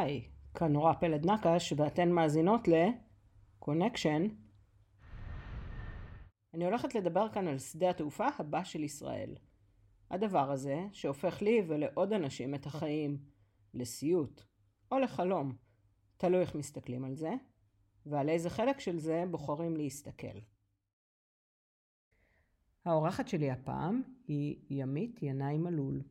היי, כאן נורא פלד נקש, ואתן מאזינות ל-Connection. אני הולכת לדבר כאן על שדה התעופה הבא של ישראל. הדבר הזה, שהופך לי ולעוד אנשים את החיים לסיוט, או לחלום, תלוי איך מסתכלים על זה, ועל איזה חלק של זה בוחרים להסתכל. האורחת שלי הפעם היא ימית ינאי מלול.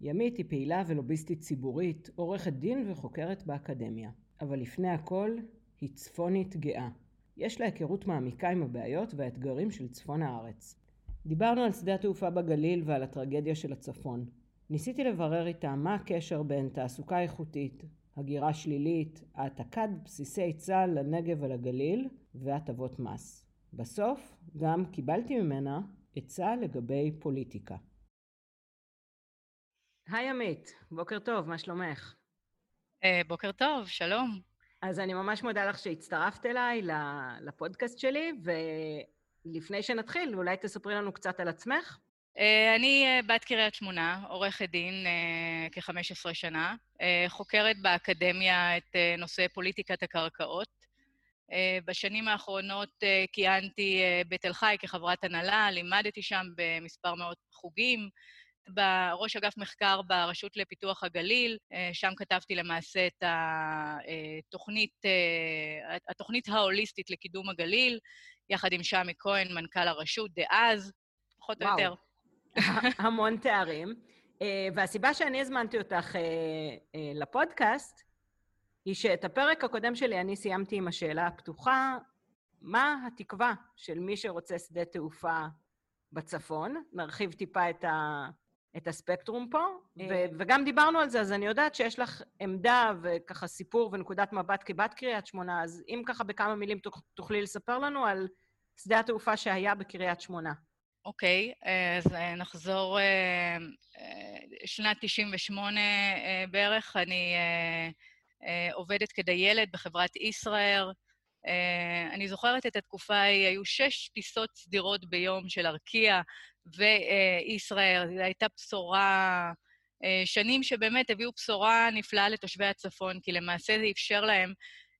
ימית היא פעילה ולוביסטית ציבורית, עורכת דין וחוקרת באקדמיה. אבל לפני הכל, היא צפונית גאה. יש לה היכרות מעמיקה עם הבעיות והאתגרים של צפון הארץ. דיברנו על שדה התעופה בגליל ועל הטרגדיה של הצפון. ניסיתי לברר איתה מה הקשר בין תעסוקה איכותית, הגירה שלילית, העתקת בסיסי צה"ל לנגב ולגליל והטבות מס. בסוף גם קיבלתי ממנה עצה לגבי פוליטיקה. היי עמית, בוקר טוב, מה שלומך? Uh, בוקר טוב, שלום. אז אני ממש מודה לך שהצטרפת אליי לפודקאסט שלי, ולפני שנתחיל, אולי תספרי לנו קצת על עצמך. Uh, אני uh, בת קריית שמונה, עורכת דין uh, כ-15 שנה, uh, חוקרת באקדמיה את uh, נושא פוליטיקת הקרקעות. Uh, בשנים האחרונות uh, כיהנתי uh, בתל חי כחברת הנהלה, לימדתי שם במספר מאות חוגים, בראש אגף מחקר ברשות לפיתוח הגליל, אה, שם כתבתי למעשה את התוכנית, אה, התוכנית ההוליסטית לקידום הגליל, יחד עם שמי כהן, מנכ"ל הרשות דאז, פחות או יותר. המון תארים. אה, והסיבה שאני הזמנתי אותך לפודקאסט, היא שאת הפרק הקודם שלי אני סיימתי עם השאלה הפתוחה, מה התקווה של מי שרוצה שדה תעופה בצפון? נרחיב טיפה את, ה, את הספקטרום פה, ו- אה. וגם דיברנו על זה, אז אני יודעת שיש לך עמדה וככה סיפור ונקודת מבט כבת קריית שמונה, אז אם ככה בכמה מילים תוכלי לספר לנו על שדה התעופה שהיה בקריית שמונה. אוקיי, okay, אז אה, נחזור, אה, שנת 98 בערך, אני עובדת כדיילת בחברת ישראייר. אני זוכרת את התקופה ההיא, היו שש טיסות סדירות ביום של ארקיע, וישראל. זו הייתה בשורה, אה, שנים שבאמת הביאו בשורה נפלאה לתושבי הצפון, כי למעשה זה אפשר להם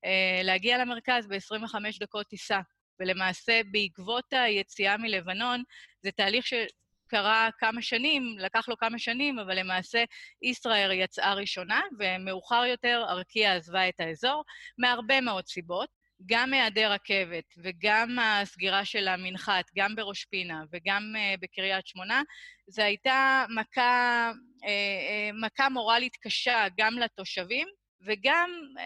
אה, להגיע למרכז ב-25 דקות טיסה. ולמעשה, בעקבות היציאה מלבנון, זה תהליך שקרה כמה שנים, לקח לו כמה שנים, אבל למעשה ישראל יצאה ראשונה, ומאוחר יותר ארקיע עזבה את האזור, מהרבה מאוד סיבות. גם היעדר רכבת וגם הסגירה של המנחת, גם בראש פינה וגם uh, בקריית שמונה, זו הייתה מכה, uh, מכה מורלית קשה גם לתושבים, וגם, uh,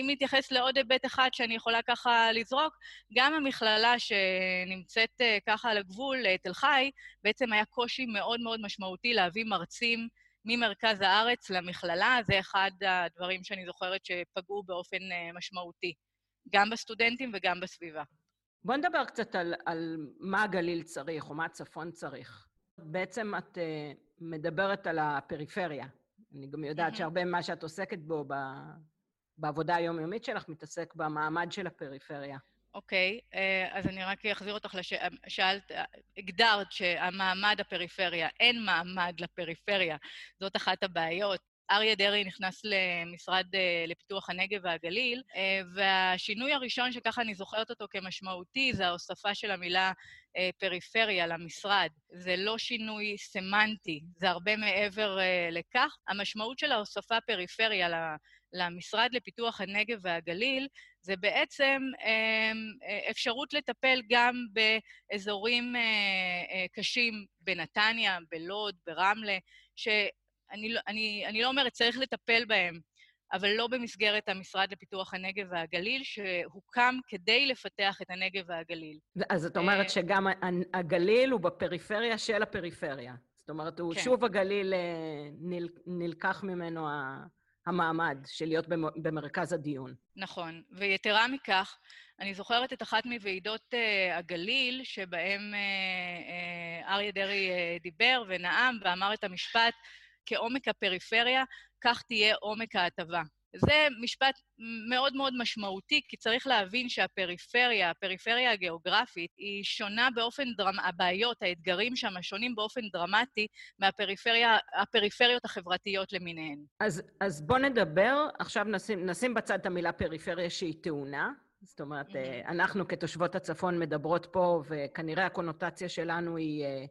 אם נתייחס לעוד היבט אחד שאני יכולה ככה לזרוק, גם המכללה שנמצאת uh, ככה על הגבול, uh, תל חי, בעצם היה קושי מאוד מאוד משמעותי להביא מרצים ממרכז הארץ למכללה, זה אחד הדברים שאני זוכרת שפגעו באופן uh, משמעותי. גם בסטודנטים וגם בסביבה. בוא נדבר קצת על, על מה הגליל צריך, או מה הצפון צריך. בעצם את uh, מדברת על הפריפריה. אני גם יודעת. שהרבה ממה שאת עוסקת בו ב, בעבודה היומיומית שלך מתעסק במעמד של הפריפריה. אוקיי, okay, uh, אז אני רק אחזיר אותך לש... שאלת, הגדרת שהמעמד הפריפריה, אין מעמד לפריפריה. זאת אחת הבעיות. אריה דרעי נכנס למשרד אה, לפיתוח הנגב והגליל, אה, והשינוי הראשון שככה אני זוכרת אותו כמשמעותי זה ההוספה של המילה אה, פריפריה למשרד. זה לא שינוי סמנטי, זה הרבה מעבר לכך. המשמעות של ההוספה פריפריה למשרד לפיתוח הנגב והגליל זה בעצם אפשרות לטפל גם באזורים קשים בנתניה, בלוד, ברמלה, ש... אני, לא, אני, אני לא אומרת, צריך לטפל בהם, אבל לא במסגרת המשרד לפיתוח הנגב והגליל, שהוקם כדי לפתח את הנגב והגליל. אז את אומרת אה, שגם הגליל הוא בפריפריה של הפריפריה. זאת אומרת, הוא כן. שוב הגליל אה, נל, נלקח ממנו המעמד של להיות במרכז הדיון. נכון, ויתרה מכך, אני זוכרת את אחת מוועידות uh, הגליל, שבהם uh, uh, אריה דרעי uh, דיבר ונאם ואמר את המשפט, כעומק הפריפריה, כך תהיה עומק ההטבה. זה משפט מאוד מאוד משמעותי, כי צריך להבין שהפריפריה, הפריפריה הגיאוגרפית, היא שונה באופן דרמטי, הבעיות, האתגרים שם שונים באופן דרמטי מהפריפריות החברתיות למיניהן. אז, אז בוא נדבר, עכשיו נשים, נשים בצד את המילה פריפריה שהיא טעונה. זאת אומרת, mm-hmm. אנחנו כתושבות הצפון מדברות פה, וכנראה הקונוטציה שלנו היא אה,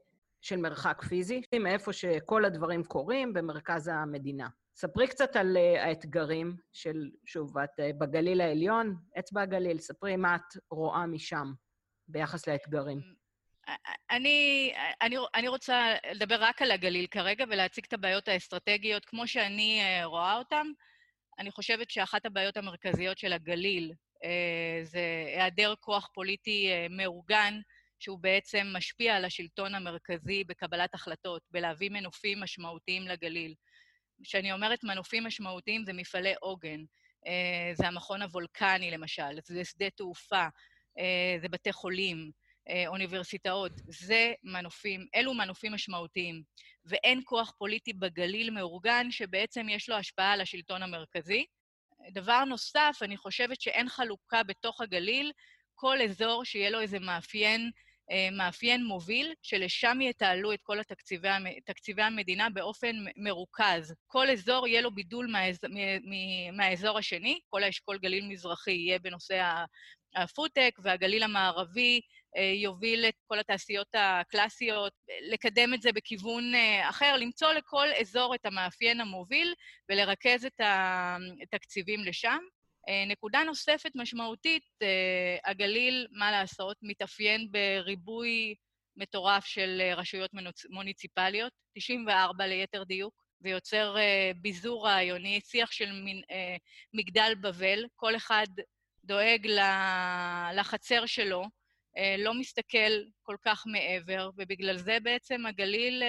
של מרחק פיזי, מאיפה שכל הדברים קורים, במרכז המדינה. ספרי קצת על uh, האתגרים של, שוב, את uh, בגליל העליון, אצבע הגליל, ספרי מה את רואה משם ביחס לאתגרים. אני, אני, אני רוצה לדבר רק על הגליל כרגע ולהציג את הבעיות האסטרטגיות כמו שאני רואה אותן. אני חושבת שאחת הבעיות המרכזיות של הגליל זה היעדר כוח פוליטי מאורגן, שהוא בעצם משפיע על השלטון המרכזי בקבלת החלטות, בלהביא מנופים משמעותיים לגליל. כשאני אומרת מנופים משמעותיים, זה מפעלי עוגן. אה, זה המכון הוולקני, למשל, זה שדה תעופה, אה, זה בתי חולים, אה, אוניברסיטאות. זה מנופים, אלו מנופים משמעותיים. ואין כוח פוליטי בגליל מאורגן שבעצם יש לו השפעה על השלטון המרכזי. דבר נוסף, אני חושבת שאין חלוקה בתוך הגליל, כל אזור שיהיה לו איזה מאפיין מאפיין מוביל, שלשם יתעלו את כל התקציבי, תקציבי המדינה באופן מרוכז. כל אזור יהיה לו בידול מהאז, מהאזור השני, כל האשכול גליל מזרחי יהיה בנושא הפודטק, והגליל המערבי אה, יוביל את כל התעשיות הקלאסיות, לקדם את זה בכיוון אה, אחר, למצוא לכל אזור את המאפיין המוביל ולרכז את התקציבים לשם. אה, נקודה נוספת משמעותית, אה, הגליל, מה לעשות, מתאפיין בריבוי מטורף של אה, רשויות מוניציפליות, 94 ליתר דיוק, ויוצר ביזור רעיוני, שיח של מגדל בבל, כל אחד דואג לחצר שלו, לא מסתכל כל כך מעבר, ובגלל זה בעצם הגליל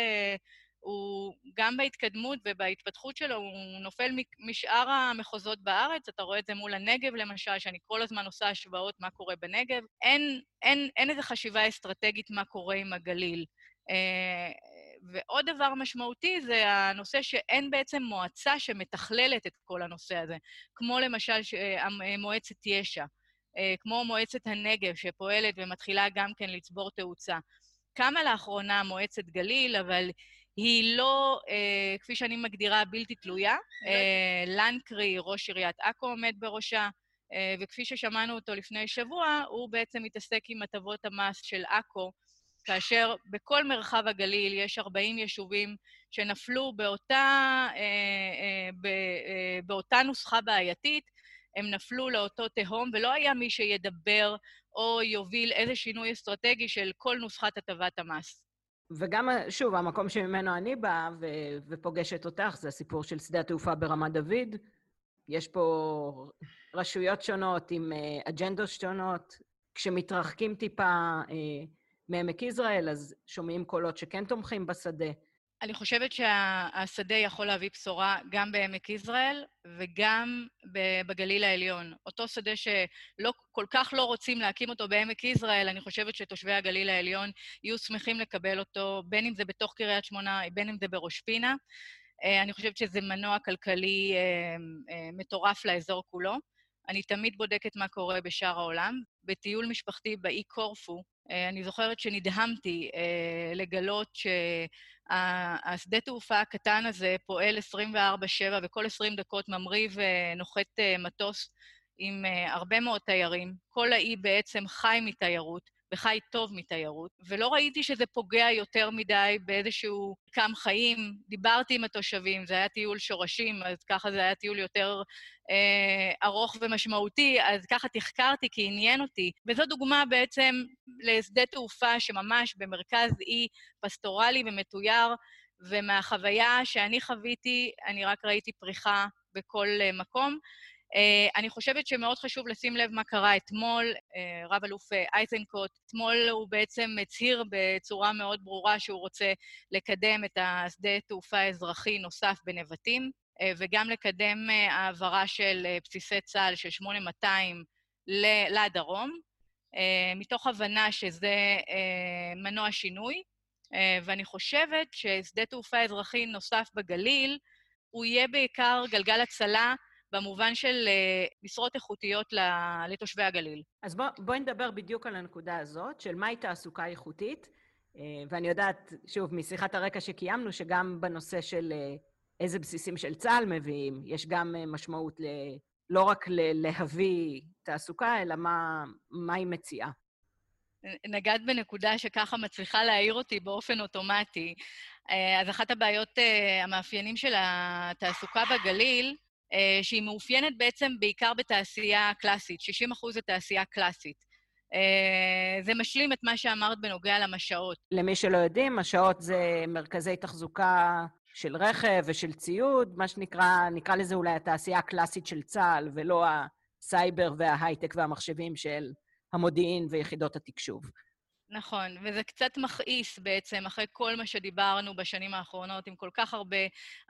הוא גם בהתקדמות ובהתפתחות שלו, הוא נופל משאר המחוזות בארץ. אתה רואה את זה מול הנגב, למשל, שאני כל הזמן עושה השוואות מה קורה בנגב. אין, אין, אין איזו חשיבה אסטרטגית מה קורה עם הגליל. אה, ועוד דבר משמעותי זה הנושא שאין בעצם מועצה שמתכללת את כל הנושא הזה, כמו למשל אה, מועצת יש"ע, אה, כמו מועצת הנגב, שפועלת ומתחילה גם כן לצבור תאוצה. קמה לאחרונה מועצת גליל, אבל היא לא, אה, כפי שאני מגדירה, בלתי תלויה. לא אה, לנקרי, ראש עיריית עכו, עומד בראשה, אה, וכפי ששמענו אותו לפני שבוע, הוא בעצם מתעסק עם הטבות המס של עכו, כאשר בכל מרחב הגליל יש 40 יישובים שנפלו באותה, אה, אה, ב, אה, באותה נוסחה בעייתית, הם נפלו לאותו תהום, ולא היה מי שידבר או יוביל איזה שינוי אסטרטגי של כל נוסחת הטבת המס. וגם, שוב, המקום שממנו אני באה ו- ופוגשת אותך, זה הסיפור של שדה התעופה ברמת דוד. יש פה רשויות שונות עם uh, אג'נדות שונות. כשמתרחקים טיפה uh, מעמק יזרעאל, אז שומעים קולות שכן תומכים בשדה. אני חושבת שהשדה יכול להביא בשורה גם בעמק יזרעאל וגם בגליל העליון. אותו שדה שלא כל כך לא רוצים להקים אותו בעמק יזרעאל, אני חושבת שתושבי הגליל העליון יהיו שמחים לקבל אותו, בין אם זה בתוך קריית שמונה, בין אם זה בראש פינה. אה, אני חושבת שזה מנוע כלכלי אה, אה, מטורף לאזור כולו. אני תמיד בודקת מה קורה בשאר העולם. בטיול משפחתי באי קורפו, אני זוכרת שנדהמתי לגלות ש... השדה תעופה הקטן הזה פועל 24-7 וכל 20 דקות ממריא ונוחת אה, מטוס עם אה, הרבה מאוד תיירים. כל האי בעצם חי מתיירות. וחי טוב מתיירות, ולא ראיתי שזה פוגע יותר מדי באיזשהו קם חיים. דיברתי עם התושבים, זה היה טיול שורשים, אז ככה זה היה טיול יותר אה, ארוך ומשמעותי, אז ככה תחקרתי כי עניין אותי. וזו דוגמה בעצם לשדה תעופה שממש במרכז אי פסטורלי ומתויר, ומהחוויה שאני חוויתי, אני רק ראיתי פריחה בכל אה, מקום. Uh, אני חושבת שמאוד חשוב לשים לב מה קרה אתמול. Uh, רב-אלוף אייזנקוט, אתמול הוא בעצם הצהיר בצורה מאוד ברורה שהוא רוצה לקדם את השדה תעופה אזרחי נוסף בנבטים, uh, וגם לקדם uh, העברה של uh, בסיסי צה"ל של 8200 לדרום, uh, מתוך הבנה שזה uh, מנוע שינוי, uh, ואני חושבת ששדה תעופה אזרחי נוסף בגליל, הוא יהיה בעיקר גלגל הצלה במובן של משרות איכותיות לתושבי הגליל. אז בואי בוא נדבר בדיוק על הנקודה הזאת, של מהי תעסוקה איכותית. ואני יודעת, שוב, משיחת הרקע שקיימנו, שגם בנושא של איזה בסיסים של צה"ל מביאים, יש גם משמעות ל... לא רק להביא תעסוקה, אלא מה, מה היא מציעה. נגעת בנקודה שככה מצליחה להעיר אותי באופן אוטומטי. אה, אז אחת הבעיות, אה, המאפיינים של התעסוקה בגליל, אה, שהיא מאופיינת בעצם בעיקר בתעשייה קלאסית, 60 אחוז זה תעשייה קלאסית. זה משלים את מה שאמרת בנוגע למשאות. למי שלא יודעים, משאות זה מרכזי תחזוקה של רכב ושל ציוד, מה שנקרא, נקרא לזה אולי התעשייה הקלאסית של צה"ל, ולא הסייבר וההייטק והמחשבים של המודיעין ויחידות התקשוב. נכון, וזה קצת מכעיס בעצם, אחרי כל מה שדיברנו בשנים האחרונות, עם כל כך הרבה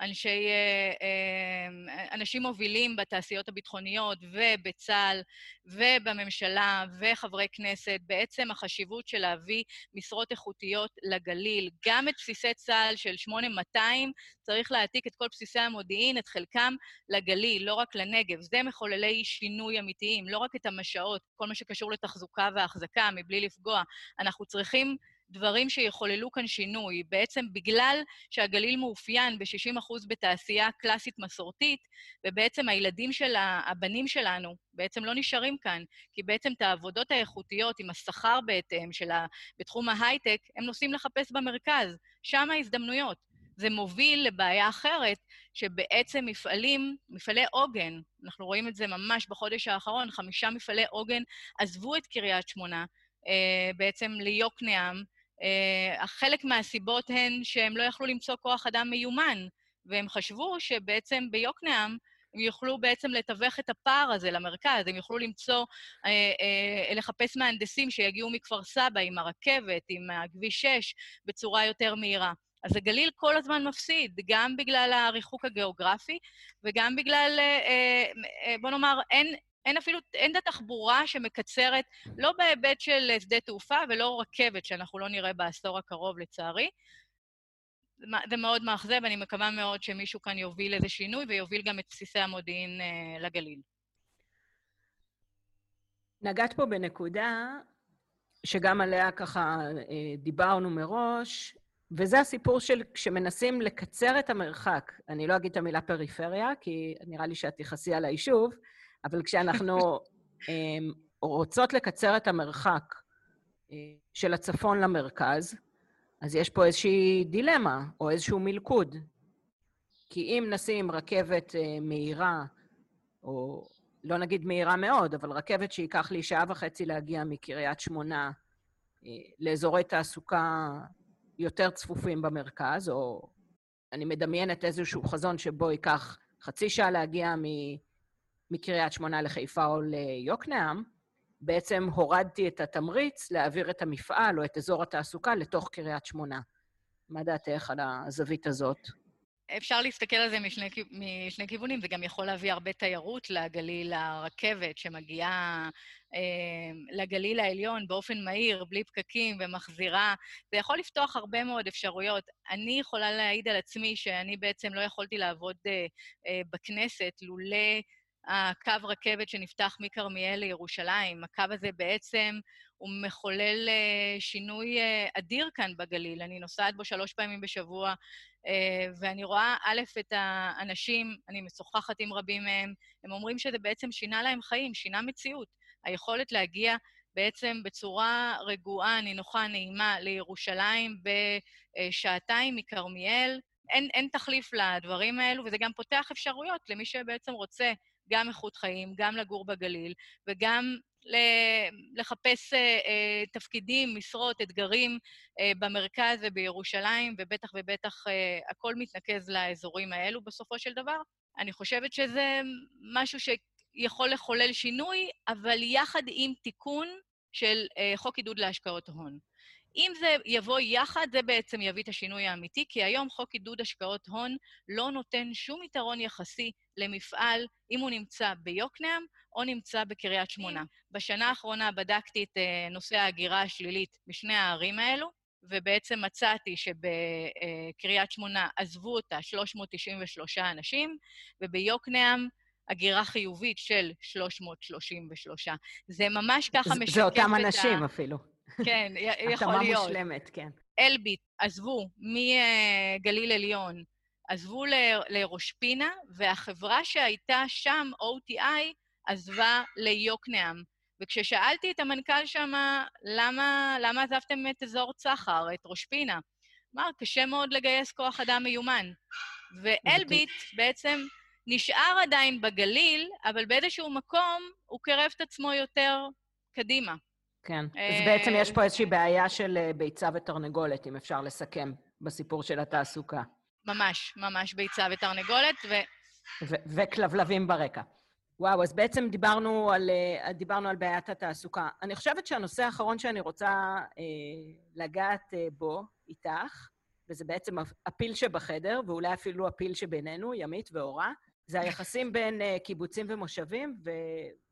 אנשי, אה, אה, אנשים מובילים בתעשיות הביטחוניות ובצה"ל ובממשלה וחברי כנסת, בעצם החשיבות של להביא משרות איכותיות לגליל. גם את בסיסי צה"ל של 8200, צריך להעתיק את כל בסיסי המודיעין, את חלקם לגליל, לא רק לנגב. זה מחוללי שינוי אמיתיים, לא רק את המש"אות, כל מה שקשור לתחזוקה והחזקה, מבלי לפגוע. אנחנו צריכים דברים שיחוללו כאן שינוי. בעצם בגלל שהגליל מאופיין ב-60% בתעשייה קלאסית מסורתית, ובעצם הילדים של הבנים שלנו בעצם לא נשארים כאן, כי בעצם את העבודות האיכותיות עם השכר בהתאם שלה בתחום ההייטק, הם נוסעים לחפש במרכז, שם ההזדמנויות. זה מוביל לבעיה אחרת, שבעצם מפעלים, מפעלי עוגן, אנחנו רואים את זה ממש בחודש האחרון, חמישה מפעלי עוגן עזבו את קריית שמונה, בעצם ליוקנעם. אה, חלק מהסיבות הן שהם לא יכלו למצוא כוח אדם מיומן, והם חשבו שבעצם ביוקנעם הם יוכלו בעצם לתווך את הפער הזה למרכז, הם יוכלו למצוא, אה, אה, לחפש מהנדסים שיגיעו מכפר סבא עם הרכבת, עם הכביש 6, בצורה יותר מהירה. אז הגליל כל הזמן מפסיד, גם בגלל הריחוק הגיאוגרפי וגם בגלל, אה, אה, אה, בוא נאמר, אין, אין אפילו, אין את התחבורה שמקצרת, לא בהיבט של שדה תעופה ולא רכבת, שאנחנו לא נראה בעשור הקרוב, לצערי. זה מאוד מאכזב, אני מקווה מאוד שמישהו כאן יוביל איזה שינוי ויוביל גם את בסיסי המודיעין אה, לגליל. נגעת פה בנקודה שגם עליה ככה אה, דיברנו מראש, וזה הסיפור של כשמנסים לקצר את המרחק. אני לא אגיד את המילה פריפריה, כי נראה לי שאת תכעסי על היישוב, אבל כשאנחנו אמ, רוצות לקצר את המרחק אה, של הצפון למרכז, אז יש פה איזושהי דילמה או איזשהו מלכוד. כי אם נשים רכבת אה, מהירה, או לא נגיד מהירה מאוד, אבל רכבת שייקח לי שעה וחצי להגיע מקריית שמונה אה, לאזורי תעסוקה יותר צפופים במרכז, או אני מדמיינת איזשהו חזון שבו ייקח חצי שעה להגיע מקריית שמונה לחיפה או ליוקנעם, בעצם הורדתי את התמריץ להעביר את המפעל או את אזור התעסוקה לתוך קריית שמונה. מה דעתך על הזווית הזאת? אפשר להסתכל על זה משני, משני כיוונים, זה גם יכול להביא הרבה תיירות לגליל, לרכבת שמגיעה אה, לגליל העליון באופן מהיר, בלי פקקים ומחזירה. זה יכול לפתוח הרבה מאוד אפשרויות. אני יכולה להעיד על עצמי שאני בעצם לא יכולתי לעבוד אה, אה, בכנסת לולא הקו רכבת שנפתח מכרמיאל לירושלים. הקו הזה בעצם הוא מחולל אה, שינוי אה, אדיר כאן בגליל. אני נוסעת בו שלוש פעמים בשבוע, אה, ואני רואה, א', את האנשים, אני משוחחת עם רבים מהם, הם אומרים שזה בעצם שינה להם חיים, שינה מציאות. היכולת להגיע בעצם בצורה רגועה, נינוחה, נעימה, לירושלים בשעתיים מכרמיאל, אין, אין תחליף לדברים האלו, וזה גם פותח אפשרויות למי שבעצם רוצה גם איכות חיים, גם לגור בגליל, וגם לחפש אה, אה, תפקידים, משרות, אתגרים אה, במרכז ובירושלים, ובטח ובטח הכל מתנקז לאזורים האלו בסופו של דבר. אני חושבת שזה משהו שיכול לחולל שינוי, אבל יחד עם תיקון של חוק עידוד להשקעות הון. אם זה יבוא יחד, זה בעצם יביא את השינוי האמיתי, כי היום חוק עידוד השקעות הון לא נותן שום יתרון יחסי למפעל אם הוא נמצא ביוקנעם או נמצא בקריית שמונה. בשנה האחרונה בדקתי את uh, נושא ההגירה השלילית בשני הערים האלו, ובעצם מצאתי שבקריית שמונה עזבו אותה 393 אנשים, וביוקנעם הגירה חיובית של 333. זה ממש ככה משקף את ה... זה אותם אנשים אפילו. כן, יכול להיות. התאמה מושלמת, כן. אלביט עזבו מגליל עליון, עזבו לראש פינה, והחברה שהייתה שם, OTI, עזבה ליוקנעם. וכששאלתי את המנכ"ל שם, למה, למה עזבתם את אזור צחר, את ראש פינה? אמר, קשה מאוד לגייס כוח אדם מיומן. ואלביט בעצם נשאר עדיין בגליל, אבל באיזשהו מקום הוא קרב את עצמו יותר קדימה. כן, אז בעצם יש פה איזושהי בעיה של אה, ביצה ותרנגולת, אם אפשר לסכם, בסיפור של התעסוקה. ממש, ממש ביצה ותרנגולת, ו... וכלבלבים ברקע. וואו, אז בעצם דיברנו על, אה, דיברנו על בעיית התעסוקה. אני חושבת שהנושא האחרון שאני רוצה אה, לגעת אה, בו איתך, וזה בעצם הפיל שבחדר, ואולי אפילו הפיל שבינינו, ימית ואורה, זה היחסים בין אה, קיבוצים ומושבים ו,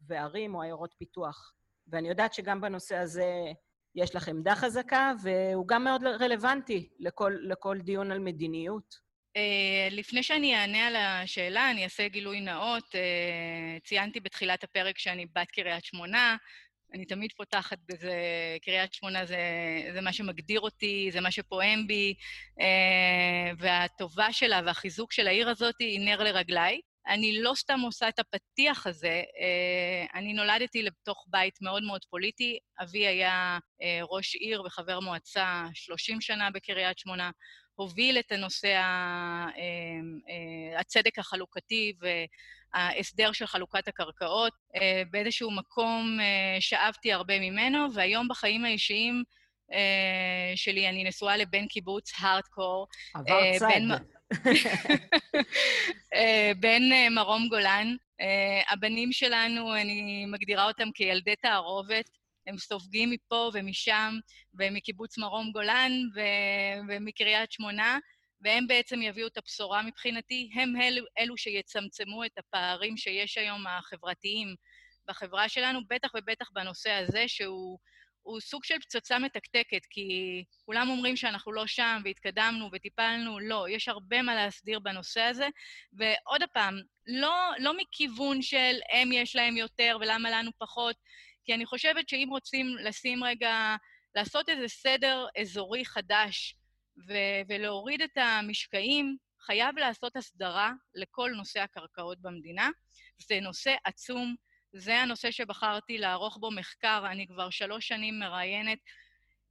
וערים או עיירות פיתוח. ואני יודעת שגם בנושא הזה יש לך עמדה חזקה, והוא גם מאוד רלוונטי לכל, לכל דיון על מדיניות. Uh, לפני שאני אענה על השאלה, אני אעשה גילוי נאות. Uh, ציינתי בתחילת הפרק שאני בת קריית שמונה. אני תמיד פותחת בזה, קריית שמונה זה, זה מה שמגדיר אותי, זה מה שפועם בי, uh, והטובה שלה והחיזוק של העיר הזאת היא נר לרגליי. אני לא סתם עושה את הפתיח הזה, uh, אני נולדתי לתוך בית מאוד מאוד פוליטי. אבי היה uh, ראש עיר וחבר מועצה 30 שנה בקריית שמונה. הוביל את הנושא אה, אה, הצדק החלוקתי וההסדר של חלוקת הקרקעות. אה, באיזשהו מקום שאבתי הרבה ממנו, והיום בחיים האישיים שלי אני נשואה לבן קיבוץ הארדקור. עבר צד. בן מרום גולן. הבנים שלנו, אני מגדירה אותם כילדי תערובת. הם סופגים מפה ומשם, ומקיבוץ מרום גולן ו- ומקריית שמונה, והם בעצם יביאו את הבשורה מבחינתי. הם אלו, אלו שיצמצמו את הפערים שיש היום החברתיים בחברה שלנו, בטח ובטח בנושא הזה, שהוא סוג של פצצה מתקתקת, כי כולם אומרים שאנחנו לא שם והתקדמנו וטיפלנו, לא, יש הרבה מה להסדיר בנושא הזה. ועוד פעם, לא, לא מכיוון של הם יש להם יותר ולמה לנו פחות, כי אני חושבת שאם רוצים לשים רגע, לעשות איזה סדר אזורי חדש ו- ולהוריד את המשקעים, חייב לעשות הסדרה לכל נושא הקרקעות במדינה. זה נושא עצום, זה הנושא שבחרתי לערוך בו מחקר. אני כבר שלוש שנים מראיינת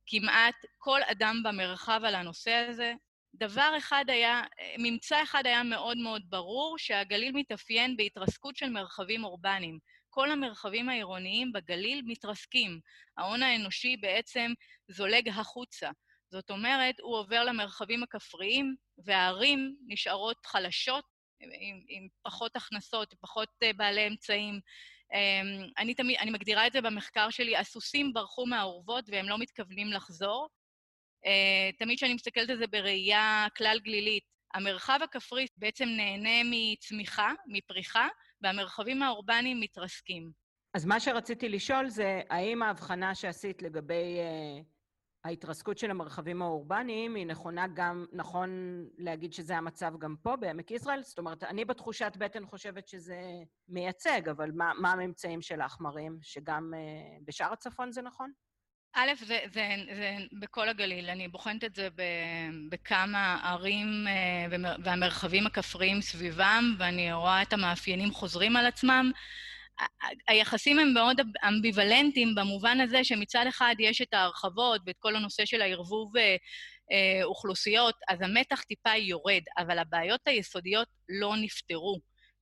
כמעט כל אדם במרחב על הנושא הזה. דבר אחד היה, ממצא אחד היה מאוד מאוד ברור, שהגליל מתאפיין בהתרסקות של מרחבים אורבניים. כל המרחבים העירוניים בגליל מתרסקים. ההון האנושי בעצם זולג החוצה. זאת אומרת, הוא עובר למרחבים הכפריים, והערים נשארות חלשות, עם, עם פחות הכנסות, פחות uh, בעלי אמצעים. Um, אני, תמיד, אני מגדירה את זה במחקר שלי, הסוסים ברחו מהאורוות והם לא מתכוונים לחזור. Uh, תמיד כשאני מסתכלת על זה בראייה כלל גלילית, המרחב הכפרי בעצם נהנה מצמיחה, מפריחה, והמרחבים האורבניים מתרסקים. אז מה שרציתי לשאול זה, האם ההבחנה שעשית לגבי uh, ההתרסקות של המרחבים האורבניים היא נכונה גם, נכון להגיד שזה המצב גם פה, בעמק יזרעאל? זאת אומרת, אני בתחושת בטן חושבת שזה מייצג, אבל מה, מה הממצאים שלך מראים? שגם uh, בשאר הצפון זה נכון? א', זה, זה, זה בכל הגליל, אני בוחנת את זה בכמה ערים אה, והמרחבים הכפריים סביבם, ואני רואה את המאפיינים חוזרים על עצמם. היחסים הם מאוד אמביוולנטיים במובן הזה שמצד אחד יש את ההרחבות ואת כל הנושא של הערבוב אה, אה, אוכלוסיות, אז המתח טיפה יורד, אבל הבעיות היסודיות לא נפתרו.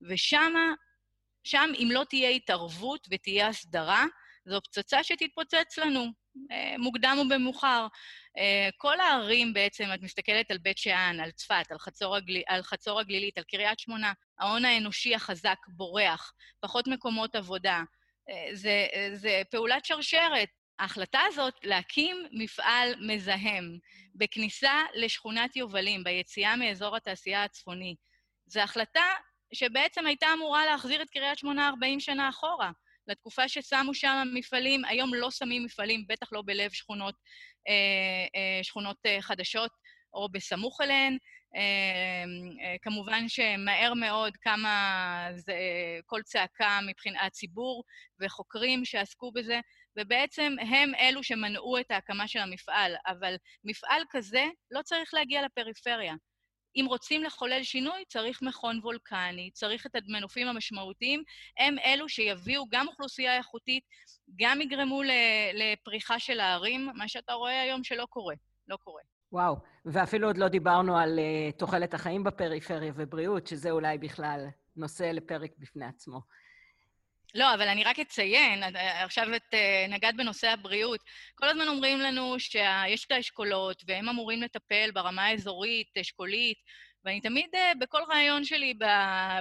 ושם, שם אם לא תהיה התערבות ותהיה הסדרה, זו פצצה שתתפוצץ לנו. אה, מוקדם או במאוחר. אה, כל הערים בעצם, את מסתכלת על בית שאן, על צפת, על חצור, הגל... על חצור הגלילית, על קריית שמונה, ההון האנושי החזק בורח, פחות מקומות עבודה. אה, זה, זה פעולת שרשרת. ההחלטה הזאת להקים מפעל מזהם בכניסה לשכונת יובלים, ביציאה מאזור התעשייה הצפוני, זו החלטה שבעצם הייתה אמורה להחזיר את קריית שמונה 40 שנה אחורה. לתקופה ששמו שם מפעלים, היום לא שמים מפעלים, בטח לא בלב שכונות, אה, אה, שכונות אה, חדשות. או בסמוך אליהן. כמובן שמהר מאוד קמה קול צעקה מבחינת הציבור וחוקרים שעסקו בזה, ובעצם הם אלו שמנעו את ההקמה של המפעל. אבל מפעל כזה לא צריך להגיע לפריפריה. אם רוצים לחולל שינוי, צריך מכון וולקני, צריך את המנופים המשמעותיים, הם אלו שיביאו גם אוכלוסייה איכותית, גם יגרמו לפריחה של הערים, מה שאתה רואה היום שלא קורה, לא קורה. וואו, ואפילו עוד לא דיברנו על uh, תוחלת החיים בפריפריה ובריאות, שזה אולי בכלל נושא לפרק בפני עצמו. לא, אבל אני רק אציין, עכשיו את אה, נגעת בנושא הבריאות. כל הזמן אומרים לנו שיש את האשכולות, והם אמורים לטפל ברמה האזורית, אשכולית, ואני תמיד, אה, בכל ראיון שלי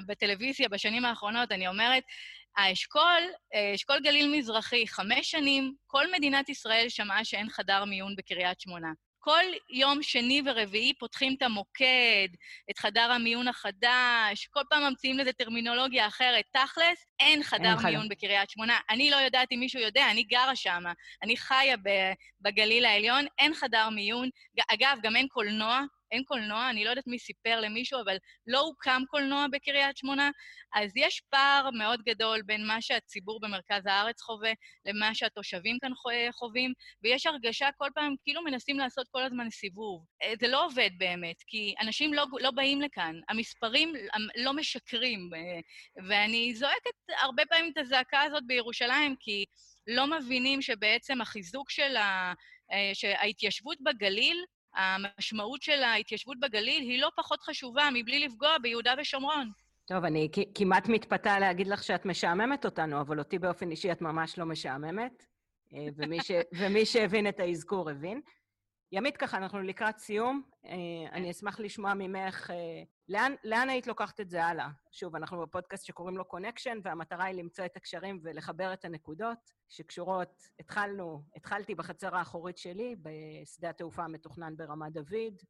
בטלוויזיה בשנים האחרונות, אני אומרת, האשכול, אה, אשכול גליל מזרחי, חמש שנים, כל מדינת ישראל שמעה שאין חדר מיון בקריית שמונה. כל יום שני ורביעי פותחים את המוקד, את חדר המיון החדש, כל פעם ממציאים לזה טרמינולוגיה אחרת. תכלס, אין חדר אין מיון. בקריית שמונה. אני לא יודעת אם מישהו יודע, אני גרה שם, אני חיה בגליל העליון, אין חדר מיון. אגב, גם אין קולנוע, אין קולנוע, אני לא יודעת מי סיפר למישהו, אבל לא הוקם קולנוע בקריית שמונה, אז יש פער מאוד גדול בין מה שהציבור במרכז הארץ חווה למה שהתושבים כאן חווים, ויש הרגשה כל פעם כאילו מנסים לעשות כל הזמן סיבוב. אה, זה לא עובד באמת, כי אנשים לא, לא באים לכאן, המספרים לא משקרים, אה, ואני זועקת הרבה פעמים את הזעקה הזאת בירושלים, כי לא מבינים שבעצם החיזוק של ה... אה, שההתיישבות בגליל המשמעות של ההתיישבות בגליל היא לא פחות חשובה מבלי לפגוע ביהודה ושומרון. טוב, אני כמעט מתפתה להגיד לך שאת משעממת אותנו, אבל אותי באופן אישי את ממש לא משעממת, אה, ומי, ש... ומי שהבין את האזכור הבין. ימית, ככה, אנחנו לקראת סיום. אה, אני אשמח לשמוע ממך, אה, לאן, לאן היית לוקחת את זה הלאה? שוב, אנחנו בפודקאסט שקוראים לו קונקשן, והמטרה היא למצוא את הקשרים ולחבר את הנקודות שקשורות, התחלנו, התחלתי בחצר האחורית שלי, בשדה התעופה המתוכנן ברמת דוד,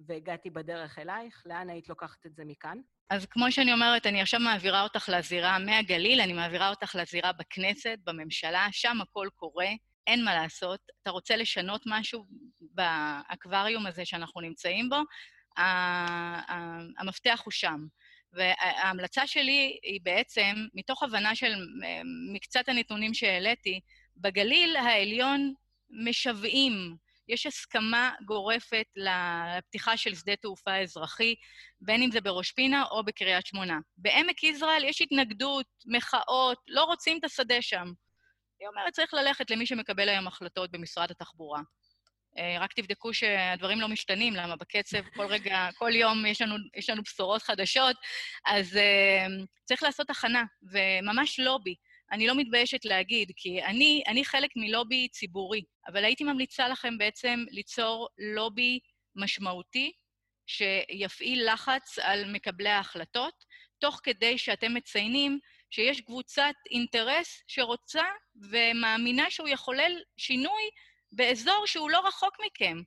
והגעתי בדרך אלייך. לאן היית לוקחת את זה מכאן? אז כמו שאני אומרת, אני עכשיו מעבירה אותך לזירה מהגליל, אני מעבירה אותך לזירה בכנסת, בממשלה, שם הכל קורה. אין מה לעשות, אתה רוצה לשנות משהו באקווריום הזה שאנחנו נמצאים בו, המפתח הוא שם. וההמלצה שלי היא בעצם, מתוך הבנה של מקצת הנתונים שהעליתי, בגליל העליון משוועים, יש הסכמה גורפת לפתיחה של שדה תעופה אזרחי, בין אם זה בראש פינה או בקריית שמונה. בעמק יזרעאל יש התנגדות, מחאות, לא רוצים את השדה שם. היא אומרת, צריך ללכת למי שמקבל היום החלטות במשרד התחבורה. אה, רק תבדקו שהדברים לא משתנים, למה בקצב כל רגע, כל יום יש לנו, יש לנו בשורות חדשות, אז uh, צריך לעשות הכנה, וממש לובי. אני לא מתביישת להגיד, כי אני, אני חלק מלובי ציבורי, אבל הייתי ממליצה לכם בעצם ליצור לובי משמעותי, שיפעיל לחץ על מקבלי ההחלטות, תוך כדי שאתם מציינים שיש קבוצת אינטרס שרוצה ומאמינה שהוא יחולל שינוי באזור שהוא לא רחוק מכם.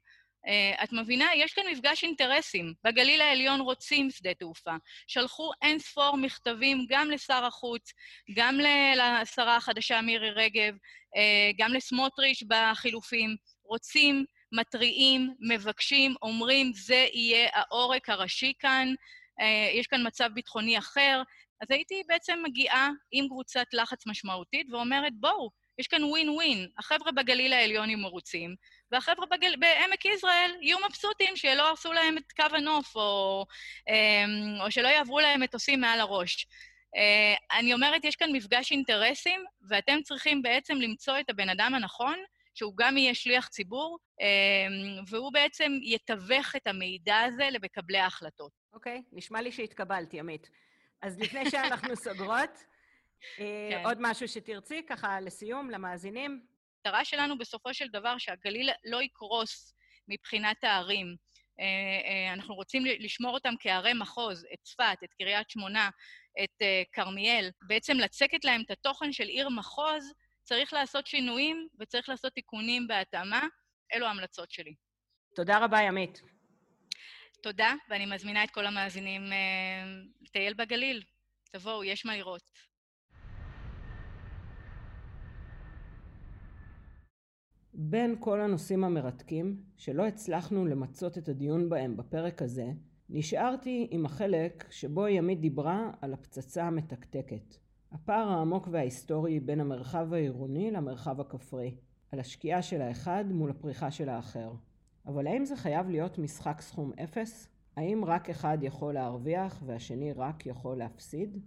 Uh, את מבינה? יש כאן מפגש אינטרסים. בגליל העליון רוצים שדה תעופה. שלחו אין ספור מכתבים גם לשר החוץ, גם לשרה החדשה מירי רגב, uh, גם לסמוטריץ' בחילופים. רוצים, מתריעים, מבקשים, אומרים, זה יהיה העורק הראשי כאן, uh, יש כאן מצב ביטחוני אחר. אז הייתי בעצם מגיעה עם קבוצת לחץ משמעותית ואומרת, בואו, יש כאן ווין ווין. החבר'ה בגליל העליון יהיו מרוצים, והחבר'ה בגל... בעמק יזרעאל יהיו מבסוטים שלא הרסו להם את קו הנוף, או, אמ, או שלא יעברו להם מטוסים מעל הראש. אה, אני אומרת, יש כאן מפגש אינטרסים, ואתם צריכים בעצם למצוא את הבן אדם הנכון, שהוא גם יהיה שליח ציבור, אמ, והוא בעצם יתווך את המידע הזה למקבלי ההחלטות. אוקיי, okay, נשמע לי שהתקבלתי, עמית. אז לפני שאנחנו סוגרות, אה, כן. עוד משהו שתרצי, ככה לסיום, למאזינים? המטרה שלנו בסופו של דבר שהגליל לא יקרוס מבחינת הערים. אה, אה, אנחנו רוצים לשמור אותם כערי מחוז, את צפת, את קריית שמונה, את כרמיאל. בעצם לצקת להם את התוכן של עיר מחוז, צריך לעשות שינויים וצריך לעשות תיקונים בהתאמה. אלו ההמלצות שלי. תודה רבה, ימית. תודה, ואני מזמינה את כל המאזינים לטייל בגליל. תבואו, יש מה לראות. בין כל הנושאים המרתקים, שלא הצלחנו למצות את הדיון בהם בפרק הזה, נשארתי עם החלק שבו ימית דיברה על הפצצה המתקתקת. הפער העמוק וההיסטורי בין המרחב העירוני למרחב הכפרי. על השקיעה של האחד מול הפריחה של האחר. אבל האם זה חייב להיות משחק סכום אפס? האם רק אחד יכול להרוויח והשני רק יכול להפסיד?